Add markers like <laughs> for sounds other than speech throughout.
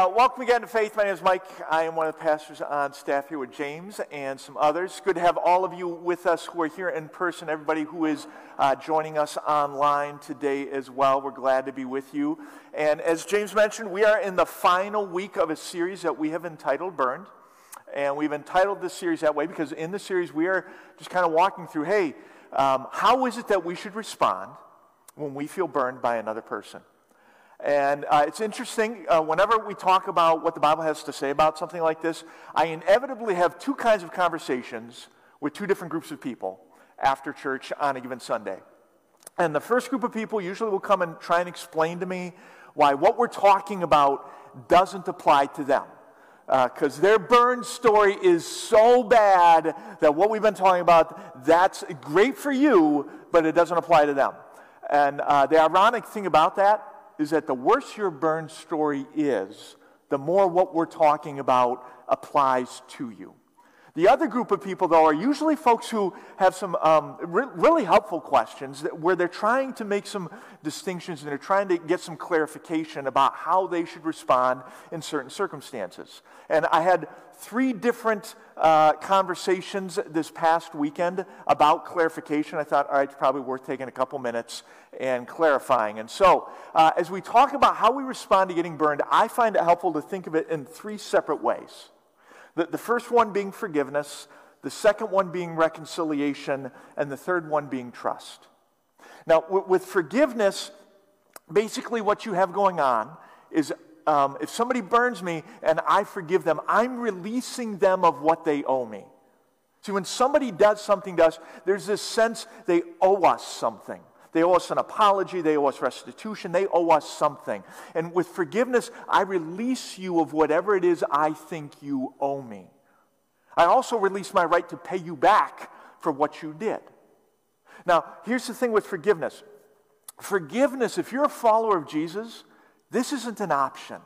uh, welcome again to Faith. My name is Mike. I am one of the pastors on staff here with James and some others. Good to have all of you with us who are here in person, everybody who is uh, joining us online today as well. We're glad to be with you. And as James mentioned, we are in the final week of a series that we have entitled Burned. And we've entitled this series that way because in the series we are just kind of walking through hey, um, how is it that we should respond when we feel burned by another person? And uh, it's interesting, uh, whenever we talk about what the Bible has to say about something like this, I inevitably have two kinds of conversations with two different groups of people after church on a given Sunday. And the first group of people usually will come and try and explain to me why what we're talking about doesn't apply to them. Because uh, their burn story is so bad that what we've been talking about, that's great for you, but it doesn't apply to them. And uh, the ironic thing about that is that the worse your burn story is, the more what we're talking about applies to you. The other group of people, though, are usually folks who have some um, re- really helpful questions that, where they're trying to make some distinctions and they're trying to get some clarification about how they should respond in certain circumstances. And I had three different uh, conversations this past weekend about clarification. I thought, all right, it's probably worth taking a couple minutes and clarifying. And so, uh, as we talk about how we respond to getting burned, I find it helpful to think of it in three separate ways. The, the first one being forgiveness, the second one being reconciliation, and the third one being trust. Now, w- with forgiveness, basically what you have going on is um, if somebody burns me and I forgive them, I'm releasing them of what they owe me. See, when somebody does something to us, there's this sense they owe us something. They owe us an apology. They owe us restitution. They owe us something. And with forgiveness, I release you of whatever it is I think you owe me. I also release my right to pay you back for what you did. Now, here's the thing with forgiveness forgiveness, if you're a follower of Jesus, this isn't an option.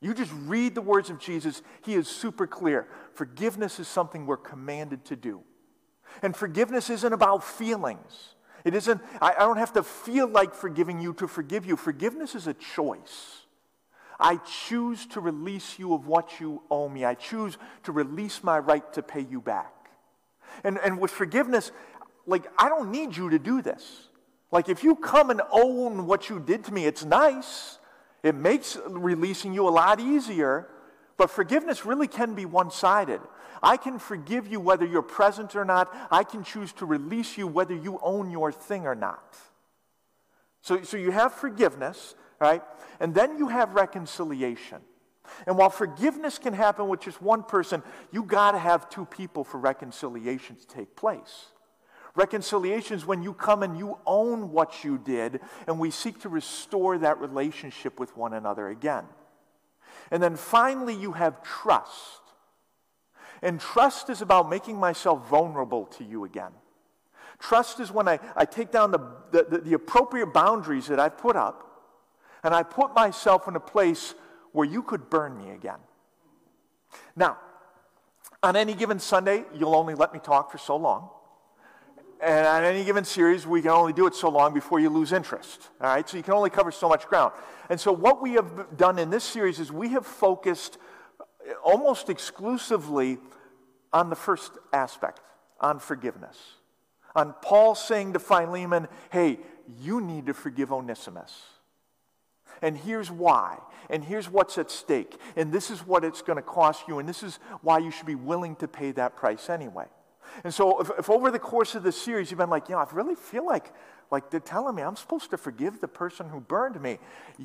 You just read the words of Jesus, he is super clear. Forgiveness is something we're commanded to do. And forgiveness isn't about feelings. It isn't, I, I don't have to feel like forgiving you to forgive you. Forgiveness is a choice. I choose to release you of what you owe me. I choose to release my right to pay you back. And, and with forgiveness, like, I don't need you to do this. Like, if you come and own what you did to me, it's nice. It makes releasing you a lot easier. But forgiveness really can be one sided. I can forgive you whether you're present or not. I can choose to release you whether you own your thing or not. So, so you have forgiveness, right? And then you have reconciliation. And while forgiveness can happen with just one person, you got to have two people for reconciliation to take place. Reconciliation is when you come and you own what you did, and we seek to restore that relationship with one another again. And then finally, you have trust. And trust is about making myself vulnerable to you again. Trust is when I, I take down the, the, the appropriate boundaries that I've put up and I put myself in a place where you could burn me again. Now, on any given Sunday, you'll only let me talk for so long. And on any given series, we can only do it so long before you lose interest. All right? So you can only cover so much ground. And so what we have done in this series is we have focused uh, almost exclusively on the first aspect, on forgiveness. On Paul saying to Philemon, hey, you need to forgive Onesimus. And here's why. And here's what's at stake. And this is what it's going to cost you. And this is why you should be willing to pay that price anyway. And so, if, if, over the course of this series you've been like, you know, I really feel like, like they're telling me I'm supposed to forgive the person who burned me.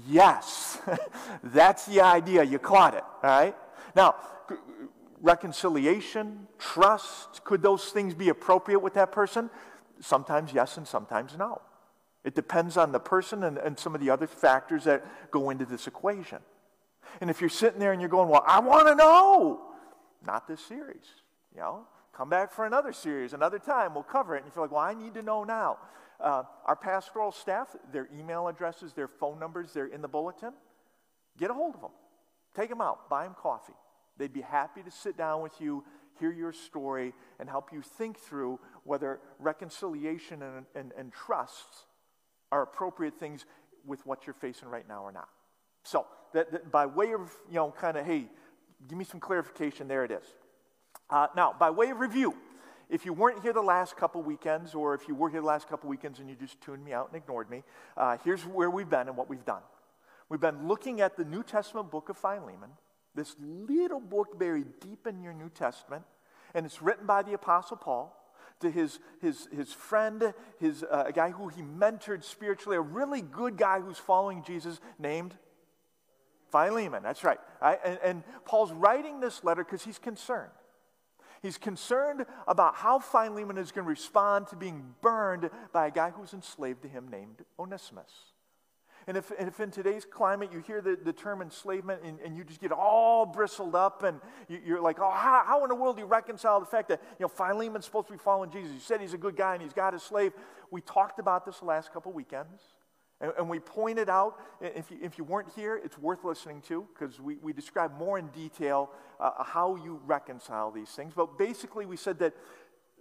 Yes, <laughs> that's the idea. You caught it, all right? Now, reconciliation, trust, could those things be appropriate with that person? Sometimes yes, and sometimes no. It depends on the person and, and some of the other factors that go into this equation. And if you're sitting there and you're going, well, I want to know, not this series, you know? Come back for another series, another time, we'll cover it. And you feel like, well, I need to know now. Uh, our pastoral staff, their email addresses, their phone numbers, they're in the bulletin. Get a hold of them. Take them out. Buy them coffee. They'd be happy to sit down with you, hear your story, and help you think through whether reconciliation and, and, and trust are appropriate things with what you're facing right now or not. So, that, that by way of, you know, kind of, hey, give me some clarification, there it is. Uh, now, by way of review, if you weren't here the last couple weekends, or if you were here the last couple weekends and you just tuned me out and ignored me, uh, here's where we've been and what we've done. We've been looking at the New Testament book of Philemon, this little book buried deep in your New Testament, and it's written by the Apostle Paul to his, his, his friend, his, uh, a guy who he mentored spiritually, a really good guy who's following Jesus named Philemon. That's right. right? And, and Paul's writing this letter because he's concerned. He's concerned about how Philemon is going to respond to being burned by a guy who's enslaved to him named Onesimus. And if, if in today's climate you hear the, the term enslavement and, and you just get all bristled up and you, are like, oh, how, how, in the world do you reconcile the fact that, you know, Philemon's supposed to be following Jesus? You said he's a good guy and he's got a slave. We talked about this the last couple weekends. And, and we pointed out, if you, if you weren't here, it's worth listening to because we, we describe more in detail uh, how you reconcile these things. But basically, we said that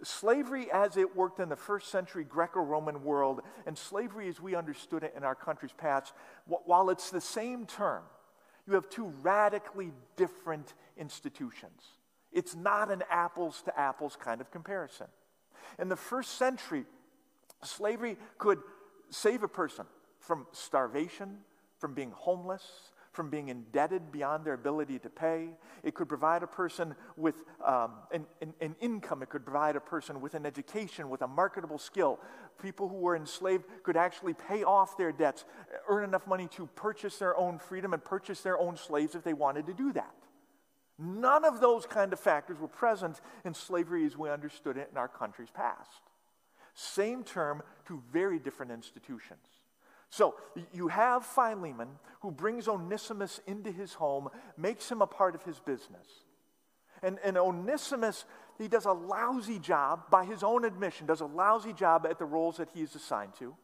slavery as it worked in the first century Greco Roman world and slavery as we understood it in our country's past, while it's the same term, you have two radically different institutions. It's not an apples to apples kind of comparison. In the first century, slavery could save a person from starvation, from being homeless, from being indebted beyond their ability to pay. It could provide a person with um, an, an, an, income. It could provide a person with an education, with a marketable skill. People who were enslaved could actually pay off their debts, earn enough money to purchase their own freedom and purchase their own slaves if they wanted to do that. None of those kind of factors were present in slavery as we understood it in our country's past. Same term, to very different institutions. So you have Philemon who brings Onesimus into his home, makes him a part of his business. And, and Onesimus, he does a lousy job, by his own admission, does a lousy job at the roles that he is assigned to.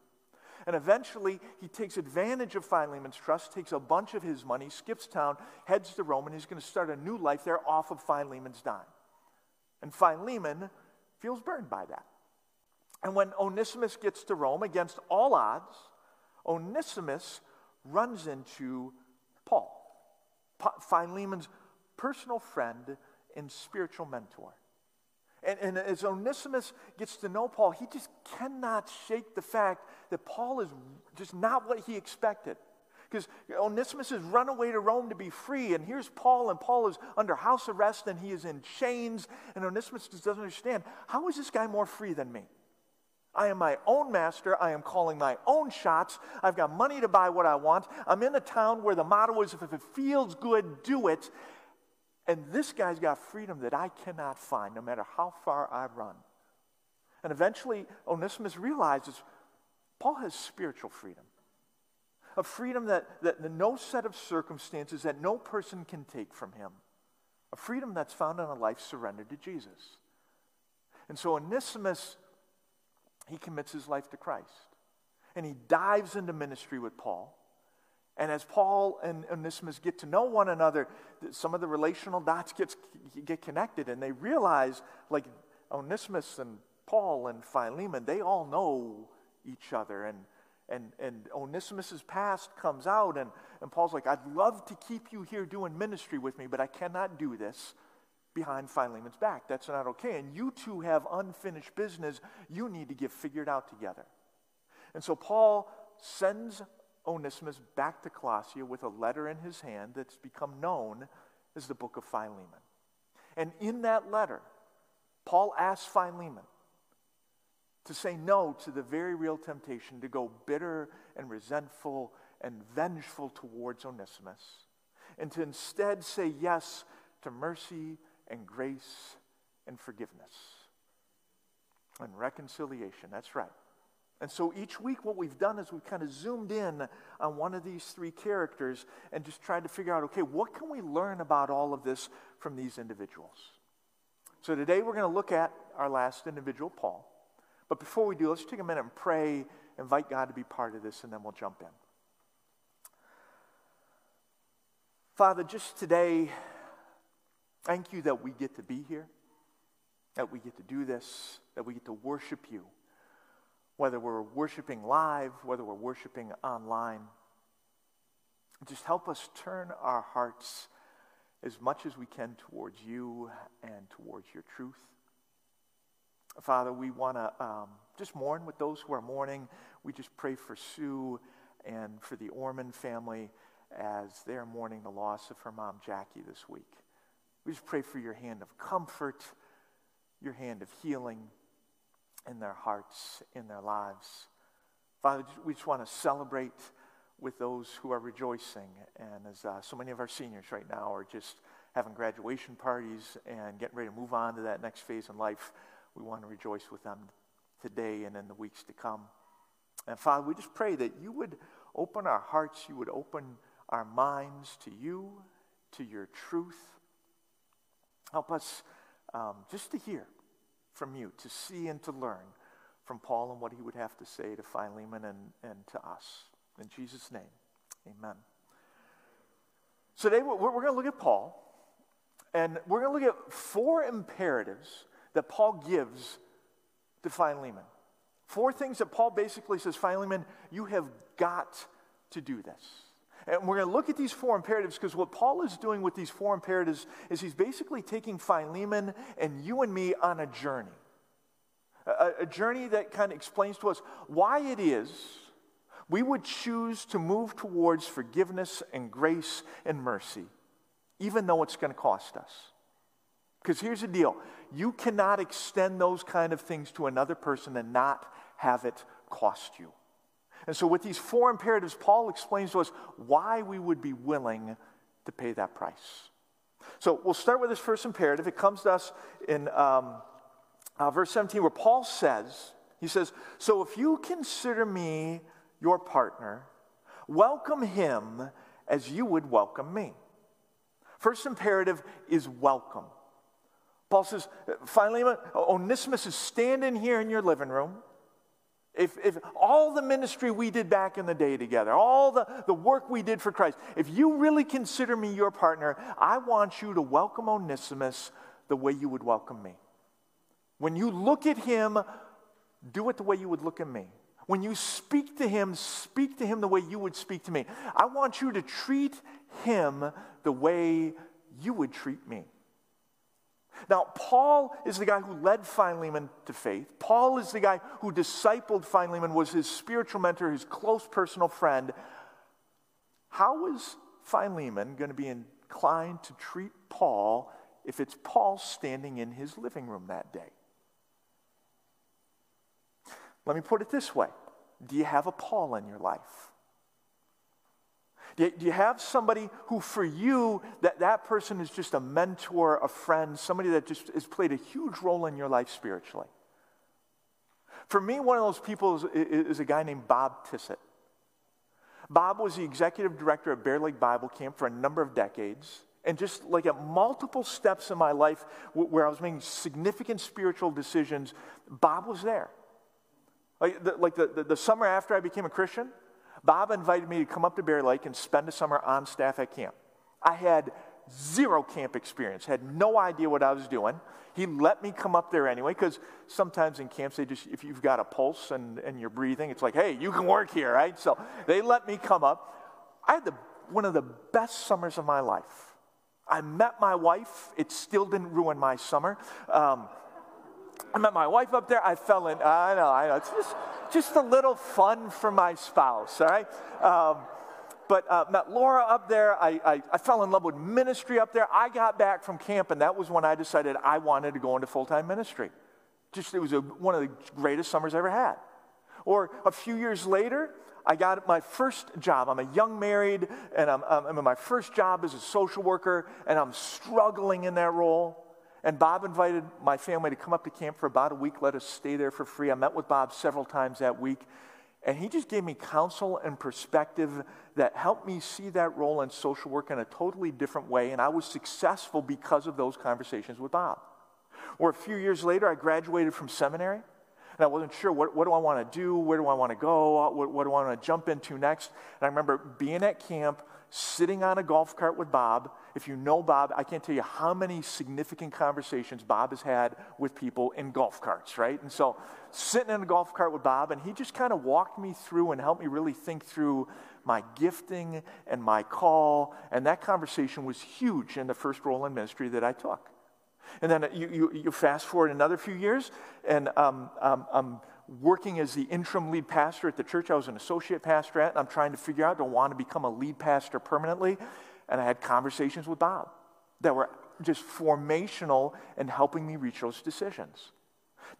And eventually, he takes advantage of Philemon's trust, takes a bunch of his money, skips town, heads to Rome, and he's going to start a new life there off of Philemon's dime. And Philemon feels burned by that. And when Onesimus gets to Rome, against all odds, Onesimus runs into Paul, Philemon's personal friend and spiritual mentor. And, and, as Onesimus gets to know Paul, he just cannot shake the fact that Paul is just not what he expected. Because Onesimus has run away to Rome to be free, and here's Paul, and Paul is under house arrest and he is in chains, and Onesimus just doesn't understand how is this guy more free than me? I am my own master. I am calling my own shots. I've got money to buy what I want. I'm in a town where the motto is if it feels good, do it. And this guy's got freedom that I cannot find, no matter how far I run. And eventually, Onesimus realizes Paul has spiritual freedom. A freedom that, that no set of circumstances, that no person can take from him. A freedom that's found in a life surrendered to Jesus. And so Onesimus he commits his life to Christ. And he dives into ministry with Paul. And as Paul and Onesimus get to know one another, some of the relational dots get, get connected, and they realize, like Onesimus and Paul and Philemon, they all know each other. And, and, and Onesimus' past comes out, and, and Paul's like, I'd love to keep you here doing ministry with me, but I cannot do this behind Philemon's back. That's not okay. And you two have unfinished business you need to get figured out together. And so Paul sends Onesimus back to Colossia with a letter in his hand that's become known as the book of Philemon. And in that letter, Paul asks Philemon to say no to the very real temptation to go bitter and resentful and vengeful towards Onesimus, and to instead say yes to mercy and grace and forgiveness and reconciliation. That's right. And so each week, what we've done is we've kind of zoomed in on one of these three characters and just tried to figure out okay, what can we learn about all of this from these individuals? So today, we're going to look at our last individual, Paul. But before we do, let's take a minute and pray, invite God to be part of this, and then we'll jump in. Father, just today, Thank you that we get to be here, that we get to do this, that we get to worship you, whether we're worshiping live, whether we're worshiping online. Just help us turn our hearts as much as we can towards you and towards your truth. Father, we want to um, just mourn with those who are mourning. We just pray for Sue and for the Orman family as they're mourning the loss of her mom, Jackie, this week. We just pray for your hand of comfort, your hand of healing in their hearts, in their lives. Father, we just want to celebrate with those who are rejoicing. And as uh, so many of our seniors right now are just having graduation parties and getting ready to move on to that next phase in life, we want to rejoice with them today and in the weeks to come. And Father, we just pray that you would open our hearts, you would open our minds to you, to your truth. Help us um, just to hear from you, to see and to learn from Paul and what he would have to say to Philemon and, and to us. In Jesus' name, amen. Today we're, we're going to look at Paul, and we're going to look at four imperatives that Paul gives to Philemon. Four things that Paul basically says, Philemon, you have got to do this. And we're going to look at these four imperatives because what Paul is doing with these four imperatives is he's basically taking Philemon and you and me on a journey. A, a journey that kind of explains to us why it is we would choose to move towards forgiveness and grace and mercy, even though it's going to cost us. Because here's the deal you cannot extend those kind of things to another person and not have it cost you. And so, with these four imperatives, Paul explains to us why we would be willing to pay that price. So, we'll start with this first imperative. It comes to us in um, uh, verse 17, where Paul says, He says, So if you consider me your partner, welcome him as you would welcome me. First imperative is welcome. Paul says, Philemon, Onesimus is standing here in your living room. If, if all the ministry we did back in the day together, all the, the work we did for Christ, if you really consider me your partner, I want you to welcome Onesimus the way you would welcome me. When you look at him, do it the way you would look at me. When you speak to him, speak to him the way you would speak to me. I want you to treat him the way you would treat me. Now, Paul is the guy who led Philemon to faith. Paul is the guy who discipled Philemon, was his spiritual mentor, his close personal friend. How is Philemon going to be inclined to treat Paul if it's Paul standing in his living room that day? Let me put it this way Do you have a Paul in your life? Do you have somebody who, for you, that, that person is just a mentor, a friend, somebody that just has played a huge role in your life spiritually? For me, one of those people is, is a guy named Bob Tissett. Bob was the executive director of Bear Lake Bible Camp for a number of decades. And just like at multiple steps in my life where I was making significant spiritual decisions, Bob was there. Like the, like the, the, the summer after I became a Christian, Bob invited me to come up to Bear Lake and spend a summer on staff at camp. I had zero camp experience, had no idea what I was doing. He let me come up there anyway, because sometimes in camps, they just, if you've got a pulse and, and you're breathing, it's like, hey, you can work here, right? So they let me come up. I had the, one of the best summers of my life. I met my wife. It still didn't ruin my summer. Um, I met my wife up there. I fell in. I know, I know. It's just, just a little fun for my spouse, all right? Um, but uh, met Laura up there. I, I, I, fell in love with ministry up there. I got back from camp, and that was when I decided I wanted to go into full time ministry. Just, it was a, one of the greatest summers I ever had. Or a few years later, I got my first job. I'm a young married, and I'm, I'm in my first job as a social worker, and I'm struggling in that role. And Bob invited my family to come up to camp for about a week, let us stay there for free. I met with Bob several times that week. And he just gave me counsel and perspective that helped me see that role in social work in a totally different way. And I was successful because of those conversations with Bob. Or a few years later, I graduated from seminary. And I wasn't sure what, what do I want to do? Where do I want to go? What, what do I want to jump into next? And I remember being at camp, sitting on a golf cart with Bob. If you know Bob, I can't tell you how many significant conversations Bob has had with people in golf carts, right? And so, sitting in a golf cart with Bob, and he just kind of walked me through and helped me really think through my gifting and my call. And that conversation was huge in the first role in ministry that I took. And then you, you, you fast forward another few years, and um, um, I'm working as the interim lead pastor at the church I was an associate pastor at, and I'm trying to figure out, do I want to become a lead pastor permanently? And I had conversations with Bob that were just formational in helping me reach those decisions.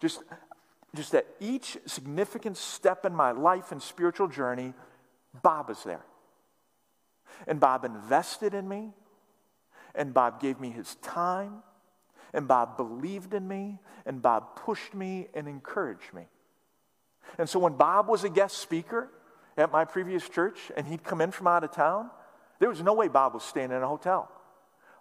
Just, just that each significant step in my life and spiritual journey, Bob was there. And Bob invested in me, and Bob gave me his time, and Bob believed in me, and Bob pushed me and encouraged me. And so when Bob was a guest speaker at my previous church and he'd come in from out of town, there was no way Bob was staying in a hotel.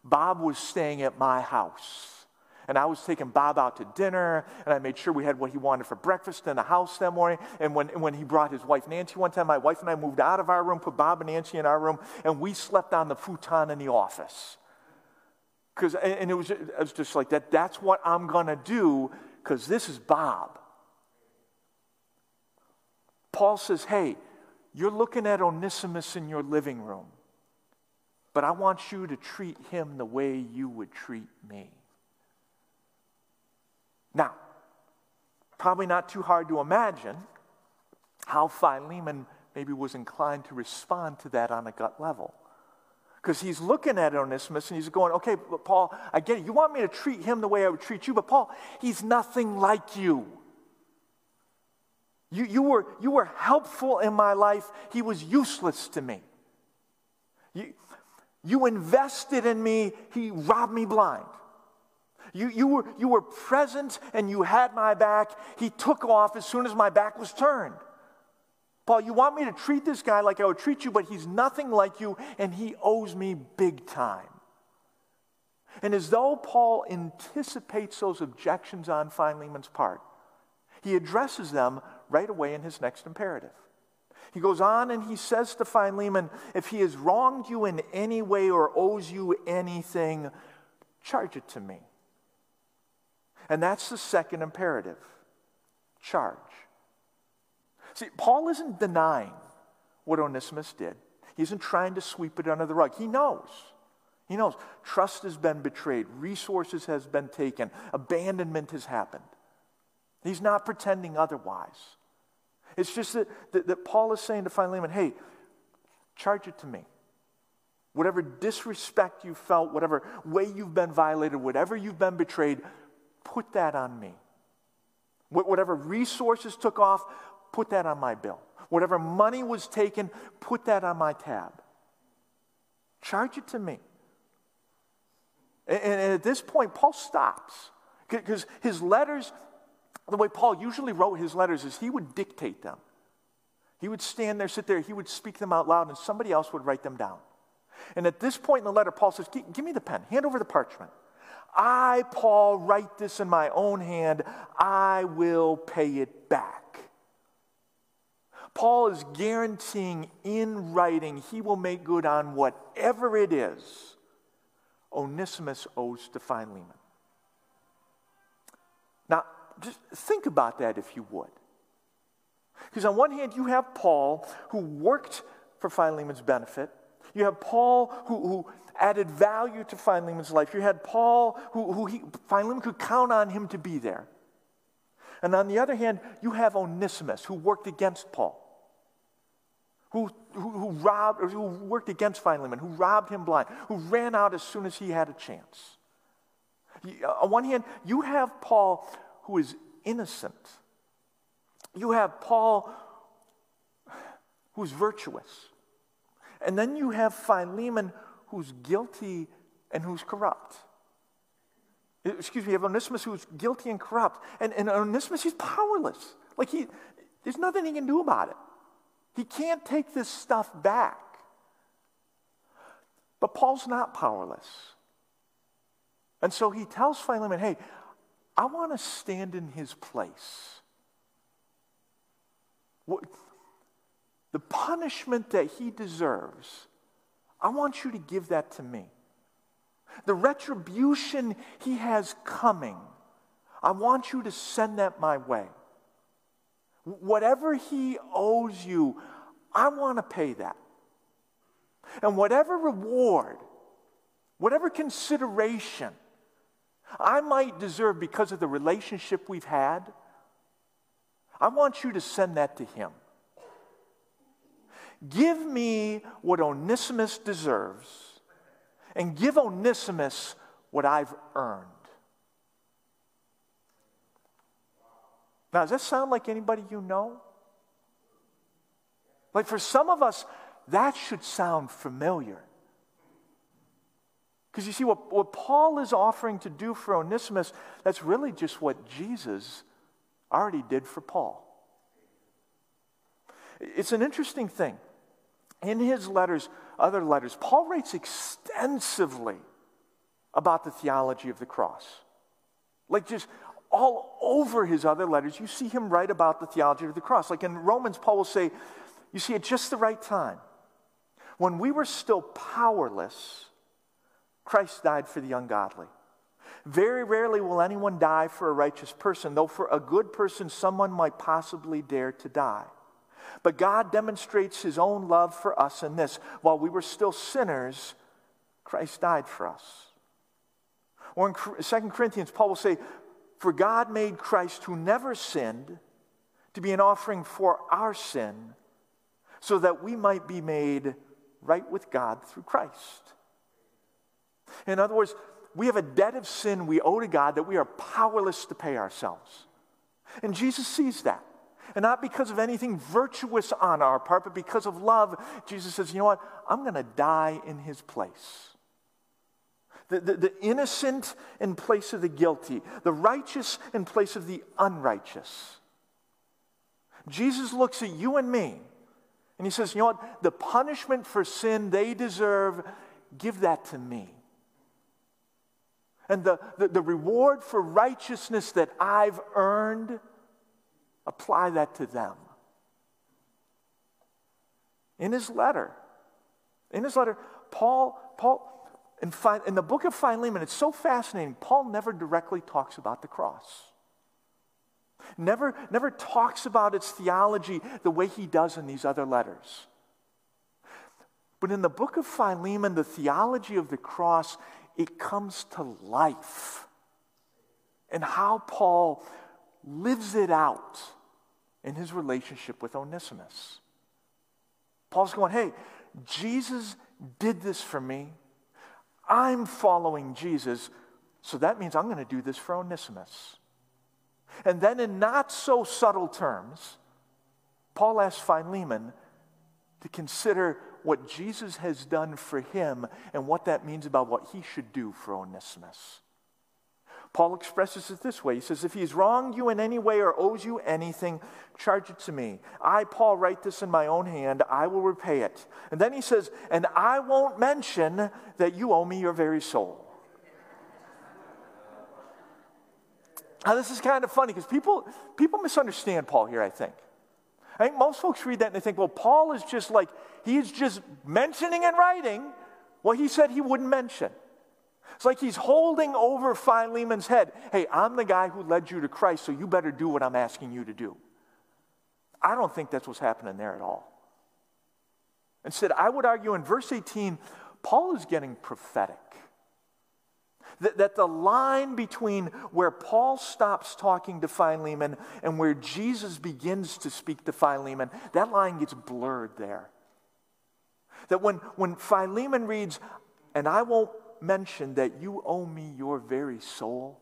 Bob was staying at my house. And I was taking Bob out to dinner, and I made sure we had what he wanted for breakfast in the house that morning. And when, when he brought his wife Nancy one time, my wife and I moved out of our room, put Bob and Nancy in our room, and we slept on the futon in the office. Cause, and it was, it was just like that. That's what I'm going to do because this is Bob. Paul says, Hey, you're looking at Onesimus in your living room, but I want you to treat him the way you would treat me. Now, probably not too hard to imagine how Philemon maybe was inclined to respond to that on a gut level. Because he's looking at Onesimus and he's going, okay, but Paul, I get it. You want me to treat him the way I would treat you, but Paul, he's nothing like you. You, you, were, you were helpful in my life, he was useless to me. You, you invested in me, he robbed me blind. You, you, were, you were present and you had my back. He took off as soon as my back was turned. Paul, you want me to treat this guy like I would treat you, but he's nothing like you and he owes me big time. And as though Paul anticipates those objections on Philemon's part, he addresses them right away in his next imperative. He goes on and he says to Philemon, If he has wronged you in any way or owes you anything, charge it to me. And that's the second imperative charge. See, Paul isn't denying what Onesimus did, he isn't trying to sweep it under the rug. He knows. He knows trust has been betrayed, resources has been taken, abandonment has happened. He's not pretending otherwise. It's just that, that, that Paul is saying to Philemon, hey, charge it to me. Whatever disrespect you felt, whatever way you've been violated, whatever you've been betrayed, put that on me. Whatever resources took off, put that on my bill. Whatever money was taken, put that on my tab. Charge it to me. And, and at this point, Paul stops because his letters the way Paul usually wrote his letters is he would dictate them. He would stand there, sit there, he would speak them out loud, and somebody else would write them down. And at this point in the letter, Paul says, Give me the pen, hand over the parchment. I, Paul, write this in my own hand. I will pay it back. Paul is guaranteeing in writing he will make good on whatever it is Onesimus owes to Philemon. Now, just think about that if you would. Because on one hand, you have Paul who worked for Philemon's benefit. You have Paul who, who added value to Philemon's life. You had Paul who, who he, Philemon could count on him to be there. And on the other hand, you have Onesimus who worked against Paul, who, who, who robbed, or who worked against Philemon, who robbed him blind, who ran out as soon as he had a chance. On one hand, you have Paul who is innocent. You have Paul who's virtuous. And then you have Philemon who's guilty and who's corrupt. Excuse me, you have Onesimus who's guilty and corrupt. And, and Onesimus, he's powerless. Like he, there's nothing he can do about it. He can't take this stuff back. But Paul's not powerless. And so he tells Philemon, hey, I want to stand in his place. What, the punishment that he deserves, I want you to give that to me. The retribution he has coming, I want you to send that my way. Whatever he owes you, I want to pay that. And whatever reward, whatever consideration I might deserve because of the relationship we've had, I want you to send that to him. Give me what Onesimus deserves, and give Onesimus what I've earned. Now, does that sound like anybody you know? Like for some of us, that should sound familiar. Because you see, what, what Paul is offering to do for Onesimus, that's really just what Jesus already did for Paul. It's an interesting thing. In his letters, other letters, Paul writes extensively about the theology of the cross. Like just all over his other letters, you see him write about the theology of the cross. Like in Romans, Paul will say, You see, at just the right time, when we were still powerless, Christ died for the ungodly. Very rarely will anyone die for a righteous person, though for a good person, someone might possibly dare to die. But God demonstrates his own love for us in this while we were still sinners, Christ died for us. Or in 2 Corinthians, Paul will say, For God made Christ, who never sinned, to be an offering for our sin, so that we might be made right with God through Christ. In other words, we have a debt of sin we owe to God that we are powerless to pay ourselves. And Jesus sees that. And not because of anything virtuous on our part, but because of love, Jesus says, you know what? I'm going to die in his place. The, the, the, innocent in place of the guilty, the righteous in place of the unrighteous. Jesus looks at you and me and he says, You know what? The punishment for sin they deserve, give that to me. And the, the, the reward for righteousness that I've earned, apply that to them. In his letter, in his letter, Paul, Paul, in, in the book of Philemon, it's so fascinating. Paul never directly talks about the cross. Never, never talks about its theology the way he does in these other letters. But in the book of Philemon, the theology of the cross it comes to life. And how Paul lives it out in his relationship with Onesimus. Paul's going, hey, Jesus did this for me. I'm following Jesus, so that means I'm going to do this for Onesimus. And then, in not so subtle terms, Paul asks Philemon to consider what Jesus has done for him and what that means about what he should do for Onesimus. Paul expresses it this way He says, If he's wronged you in any way or owes you anything, charge it to me. I, Paul, write this in my own hand. I will repay it. And then he says, And I won't mention that you owe me your very soul. Now, this is kind of funny because people, people misunderstand Paul here, I think. I think most folks read that and they think, well, Paul is just like, he's just mentioning and writing what he said he wouldn't mention. It's like he's holding over Philemon's head. Hey, I'm the guy who led you to Christ, so you better do what I'm asking you to do. I don't think that's what's happening there at all. Instead, I would argue in verse 18, Paul is getting prophetic. That, that the line between where Paul stops talking to Philemon and where Jesus begins to speak to Philemon, that line gets blurred there. That when, when Philemon reads, and I won't mention that you owe me your very soul,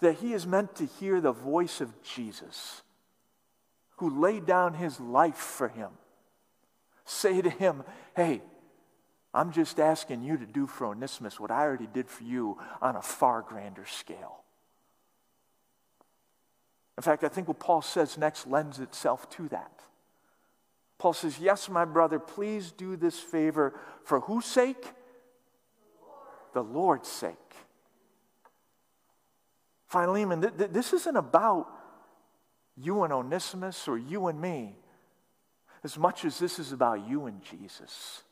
that he is meant to hear the voice of Jesus, who laid down his life for him. Say to him, hey, I'm just asking you to do for Onesimus what I already did for you on a far grander scale. In fact, I think what Paul says next lends itself to that. Paul says, Yes, my brother, please do this favor. For whose sake? The Lord's sake. Philemon, th- th- this isn't about you and Onesimus or you and me as much as this is about you and Jesus.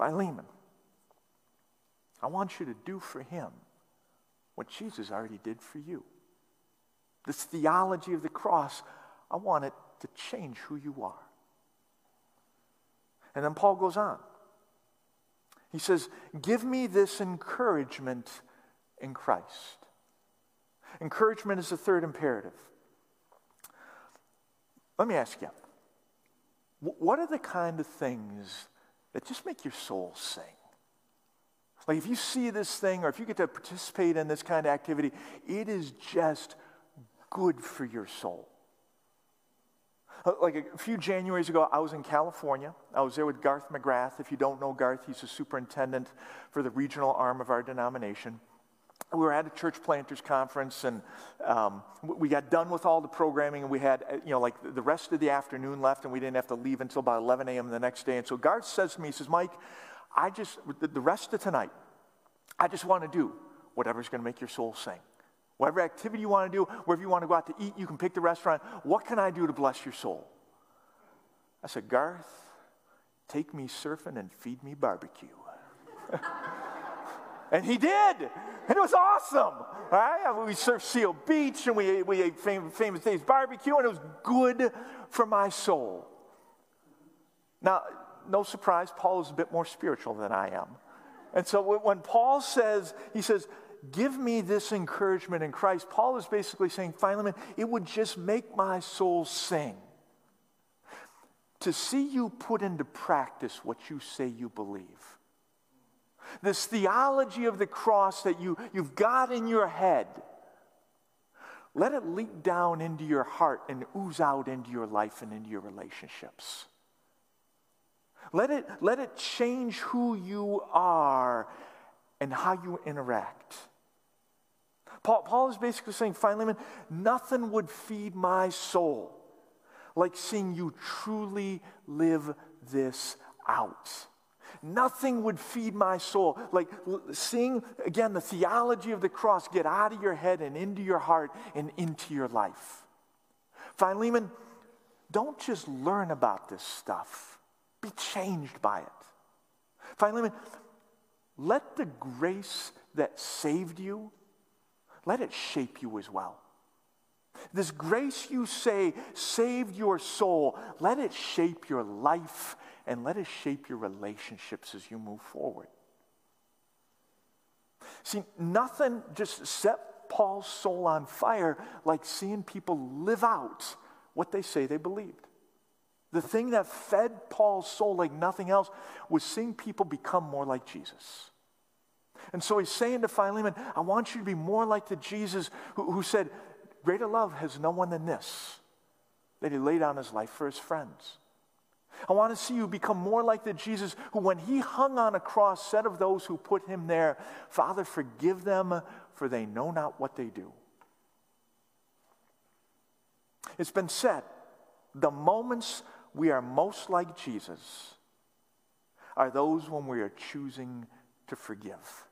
Philemon, I want you to do for him what Jesus already did for you. This theology of the cross, I want it to change who you are. And then Paul goes on. He says, Give me this encouragement in Christ. Encouragement is the third imperative. Let me ask you what are the kind of things that just make your soul sing? Like if you see this thing or if you get to participate in this kind of activity, it is just good for your soul. Uh, like a few Januaries ago, I was in California. I was there with Garth McGrath. If you don't know Garth, he's the superintendent for the regional arm of our denomination. We were at a church planters conference, and um, we got done with all the programming, and we had, uh, you know, like the rest of the afternoon left, and we didn't have to leave until about 11 a.m. the next day. And so Garth says to me, he says, Mike, I just, the rest of tonight, I just want to do whatever's going to make your soul sing. Whatever activity you want to do, wherever you want to go out to eat, you can pick the restaurant. What can I do to bless your soul? I said, Garth, take me surfing and feed me barbecue. <laughs> and he did. And it was awesome. Right? We surfed Seal Beach and we we ate famous, famous Dave's barbecue, and it was good for my soul. Now, no surprise, Paul is a bit more spiritual than I am. And so when Paul says, he says, give me this encouragement in Christ, Paul is basically saying, Philemon, it would just make my soul sing to see you put into practice what you say you believe. This theology of the cross that you, you've got in your head, let it leak down into your heart and ooze out into your life and into your relationships. Let it, let it change who you are and how you interact. Paul, Paul is basically saying, Philemon, nothing would feed my soul like seeing you truly live this out. Nothing would feed my soul like seeing, again, the theology of the cross get out of your head and into your heart and into your life. Philemon, don't just learn about this stuff, be changed by it. Philemon, let the grace that saved you let it shape you as well. This grace you say saved your soul, let it shape your life and let it shape your relationships as you move forward. See, nothing just set Paul's soul on fire like seeing people live out what they say they believed. The thing that fed Paul's soul like nothing else was seeing people become more like Jesus. And so he's saying to Philemon, I want you to be more like the Jesus who, who said, Greater love has no one than this, that he laid down his life for his friends. I want to see you become more like the Jesus who, when he hung on a cross, said of those who put him there, Father, forgive them, for they know not what they do. It's been said the moments we are most like Jesus are those when we are choosing to forgive.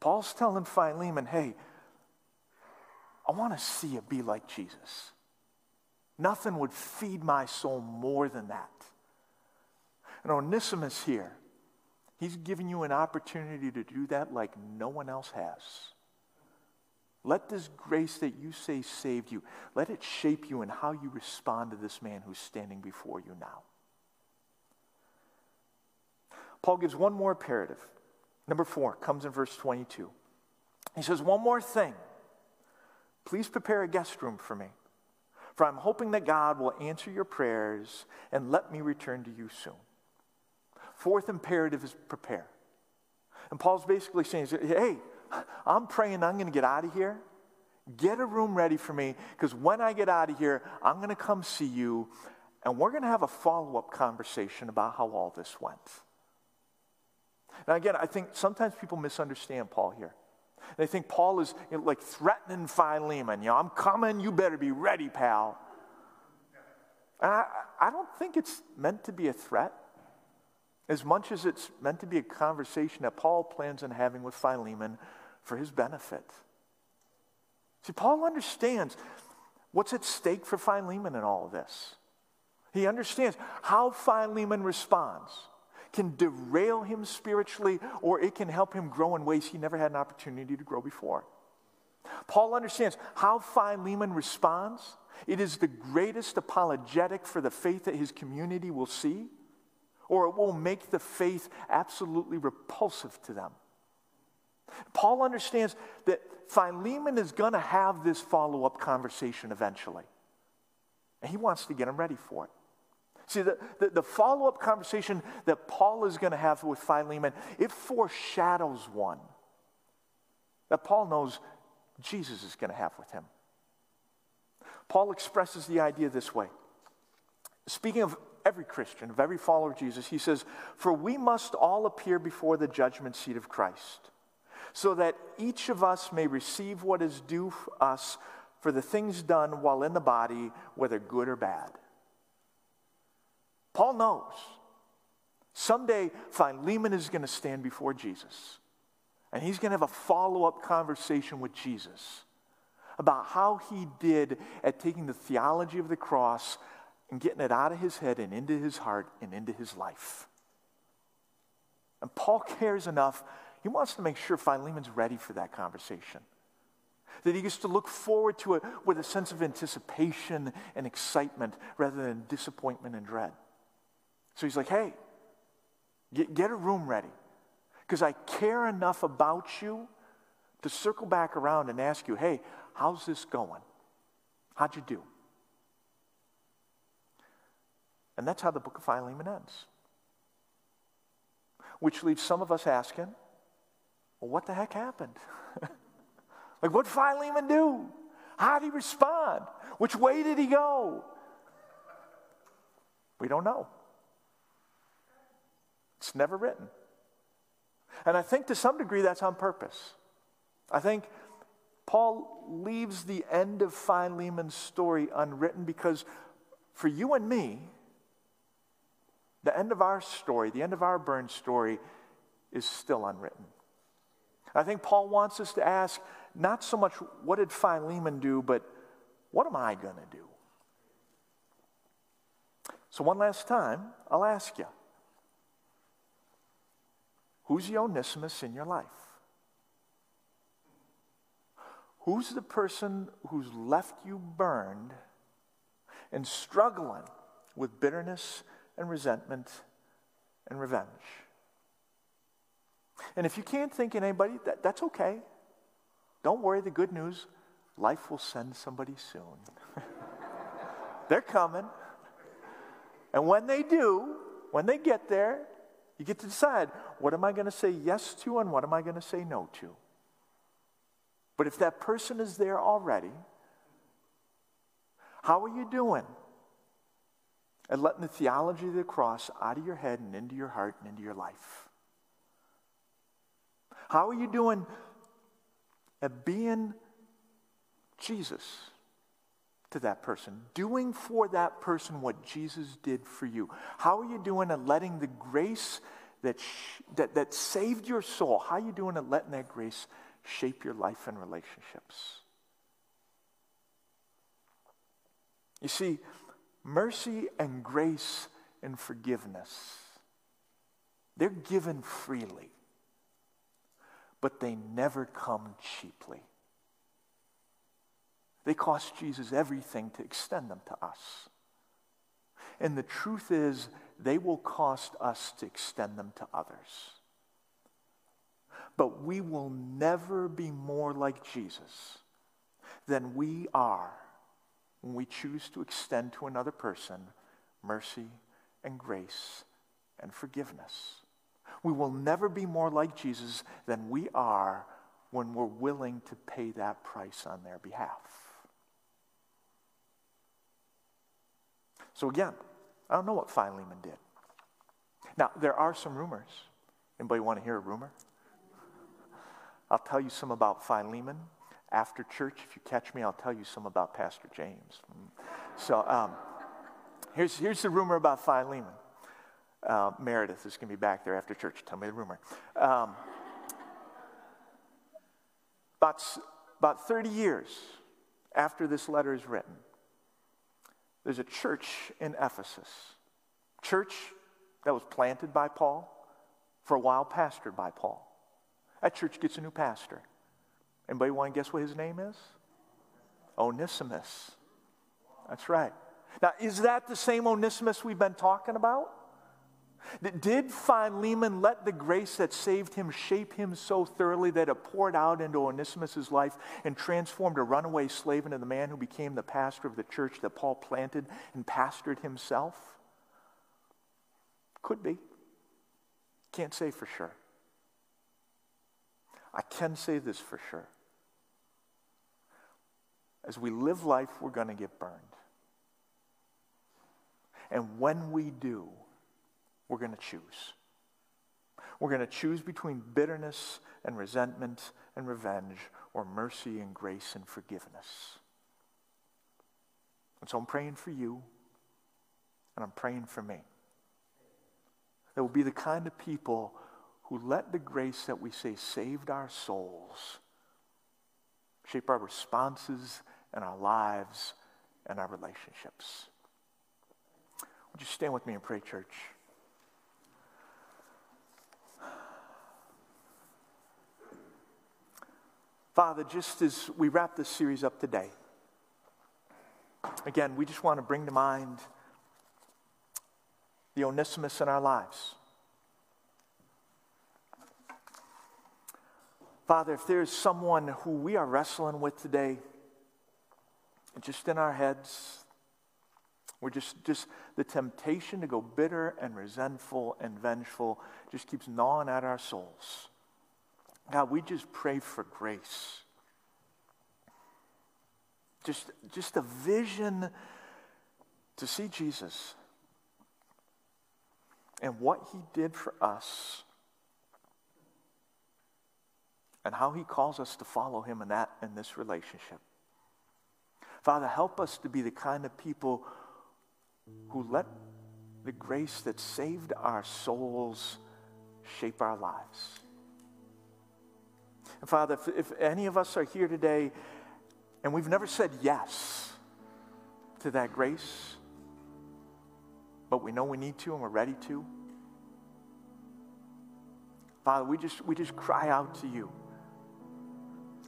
Paul's telling Philemon, hey, I want to see you be like Jesus. Nothing would feed my soul more than that. And Onesimus here, he's giving you an opportunity to do that like no one else has. Let this grace that you say saved you, let it shape you in how you respond to this man who's standing before you now. Paul gives one more imperative. Number four comes in verse 22. He says, One more thing. Please prepare a guest room for me, for I'm hoping that God will answer your prayers and let me return to you soon. Fourth imperative is prepare. And Paul's basically saying, Hey, I'm praying I'm going to get out of here. Get a room ready for me because when I get out of here, I'm going to come see you and we're going to have a follow up conversation about how all this went. Now, again, I think sometimes people misunderstand Paul here. They think Paul is you know, like threatening Philemon. You know, I'm coming, you better be ready, pal. And I, I don't think it's meant to be a threat as much as it's meant to be a conversation that Paul plans on having with Philemon for his benefit. See, Paul understands what's at stake for Philemon in all of this. He understands how Philemon responds can derail him spiritually or it can help him grow in ways he never had an opportunity to grow before. Paul understands how Philemon responds. It is the greatest apologetic for the faith that his community will see, or it will make the faith absolutely repulsive to them. Paul understands that Philemon is going to have this follow up conversation eventually, and he wants to get him ready for it. See, the, the, the follow up conversation that Paul is going to have with Philemon, it foreshadows one that Paul knows Jesus is going to have with him. Paul expresses the idea this way. Speaking of every Christian, of every follower of Jesus, he says, For we must all appear before the judgment seat of Christ, so that each of us may receive what is due us for the things done while in the body, whether good or bad. Paul knows someday Philemon is going to stand before Jesus. And he's going to have a follow up conversation with Jesus about how he did at taking the theology of the cross and getting it out of his head and into his heart and into his life. And Paul cares enough, he wants to make sure Philemon's ready for that conversation. That he gets to look forward to it with a sense of anticipation and excitement rather than disappointment and dread. So he's like, hey, get, get a room ready because I care enough about you to circle back around and ask you, hey, how's this going? How'd you do? And that's how the book of Philemon ends. Which leaves some of us asking, well, what the heck happened? <laughs> like, what did Philemon do? How did he respond? Which way did he go? We don't know. It's never written. And I think to some degree that's on purpose. I think Paul leaves the end of Philemon's story unwritten because for you and me, the end of our story, the end of our burn story, is still unwritten. I think Paul wants us to ask not so much what did Philemon do, but what am I going to do? So, one last time, I'll ask you Who's the Onesimus in your life? Who's the person who's left you burned and struggling with bitterness and resentment and revenge? And if you can't think of anybody, that, that's okay. Don't worry, the good news life will send somebody soon. <laughs> They're coming. And when they do, when they get there, you get to decide what am I going to say yes to and what am I going to say no to. But if that person is there already, how are you doing at letting the theology of the cross out of your head and into your heart and into your life? How are you doing at being Jesus? To that person, doing for that person what Jesus did for you. How are you doing at letting the grace that, sh- that, that saved your soul, how are you doing at letting that grace shape your life and relationships? You see, mercy and grace and forgiveness, they're given freely, but they never come cheaply. They cost Jesus everything to extend them to us. And the truth is, they will cost us to extend them to others. But we will never be more like Jesus than we are when we choose to extend to another person mercy and grace and forgiveness. We will never be more like Jesus than we are when we're willing to pay that price on their behalf. So again, I don't know what Philemon did. Now, there are some rumors. Anybody want to hear a rumor? I'll tell you some about Philemon. After church, if you catch me, I'll tell you some about Pastor James. So um, here's, here's the rumor about Philemon. Uh, Meredith is going to be back there after church. Tell me the rumor. Um, about, about 30 years after this letter is written, there's a church in Ephesus. Church that was planted by Paul, for a while pastored by Paul. That church gets a new pastor. Anybody want to guess what his name is? Onesimus. That's right. Now, is that the same Onesimus we've been talking about? Did Philemon let the grace that saved him shape him so thoroughly that it poured out into Onesimus' life and transformed a runaway slave into the man who became the pastor of the church that Paul planted and pastored himself? Could be. Can't say for sure. I can say this for sure. As we live life, we're going to get burned. And when we do, we're going to choose. We're going to choose between bitterness and resentment and revenge or mercy and grace and forgiveness. And so I'm praying for you and I'm praying for me. That will be the kind of people who let the grace that we say saved our souls shape our responses and our lives and our relationships. Would you stand with me and pray, church? Father, just as we wrap this series up today, again, we just want to bring to mind the Onesimus in our lives. Father, if there's someone who we are wrestling with today, just in our heads, we're just, just the temptation to go bitter and resentful and vengeful just keeps gnawing at our souls. God, we just pray for grace. Just, just a vision to see Jesus and what he did for us and how he calls us to follow him in that in this relationship. Father, help us to be the kind of people who let the grace that saved our souls shape our lives. And Father, if, if any of us are here today and we've never said yes to that grace, but we know we need to and we're ready to, Father, we just, we just cry out to you.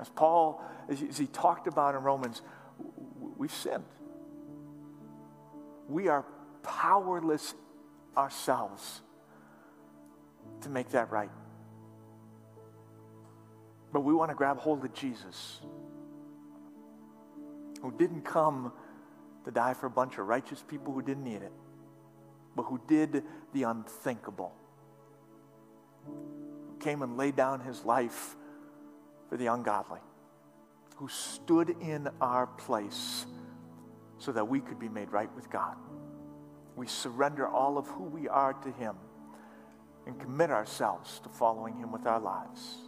As Paul, as he, as he talked about in Romans, we've sinned. We are powerless ourselves to make that right. But we want to grab hold of Jesus, who didn't come to die for a bunch of righteous people who didn't need it, but who did the unthinkable. Who came and laid down his life for the ungodly, who stood in our place so that we could be made right with God. We surrender all of who we are to him and commit ourselves to following him with our lives.